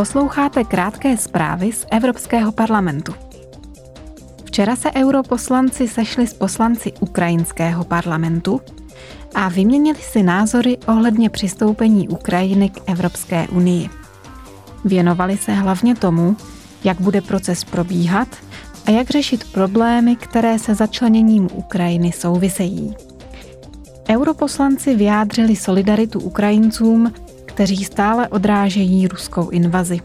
Posloucháte krátké zprávy z Evropského parlamentu. Včera se europoslanci sešli s poslanci ukrajinského parlamentu a vyměnili si názory ohledně přistoupení Ukrajiny k Evropské unii. Věnovali se hlavně tomu, jak bude proces probíhat a jak řešit problémy, které se začleněním Ukrajiny souvisejí. Europoslanci vyjádřili solidaritu Ukrajincům, kteří stále odrážejí ruskou invazi.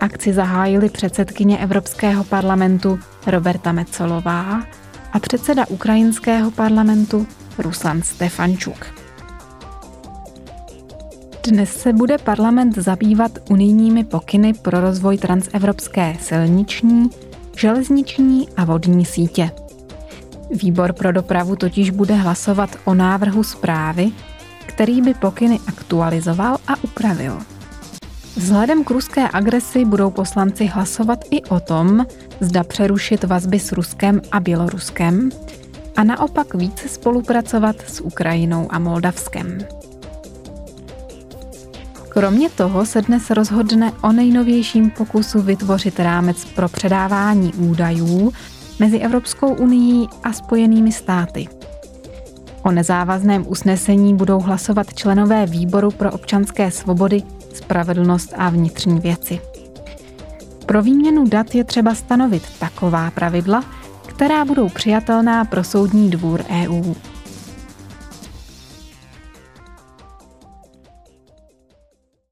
Akci zahájili předsedkyně Evropského parlamentu Roberta Mecolová a předseda ukrajinského parlamentu Ruslan Stefančuk. Dnes se bude parlament zabývat unijními pokyny pro rozvoj transevropské silniční, železniční a vodní sítě. Výbor pro dopravu totiž bude hlasovat o návrhu zprávy, který by pokyny aktualizoval a upravil. Vzhledem k ruské agresi budou poslanci hlasovat i o tom, zda přerušit vazby s Ruskem a Běloruskem a naopak více spolupracovat s Ukrajinou a Moldavskem. Kromě toho se dnes rozhodne o nejnovějším pokusu vytvořit rámec pro předávání údajů mezi Evropskou unii a Spojenými státy. O nezávazném usnesení budou hlasovat členové Výboru pro občanské svobody, spravedlnost a vnitřní věci. Pro výměnu dat je třeba stanovit taková pravidla, která budou přijatelná pro soudní dvůr EU.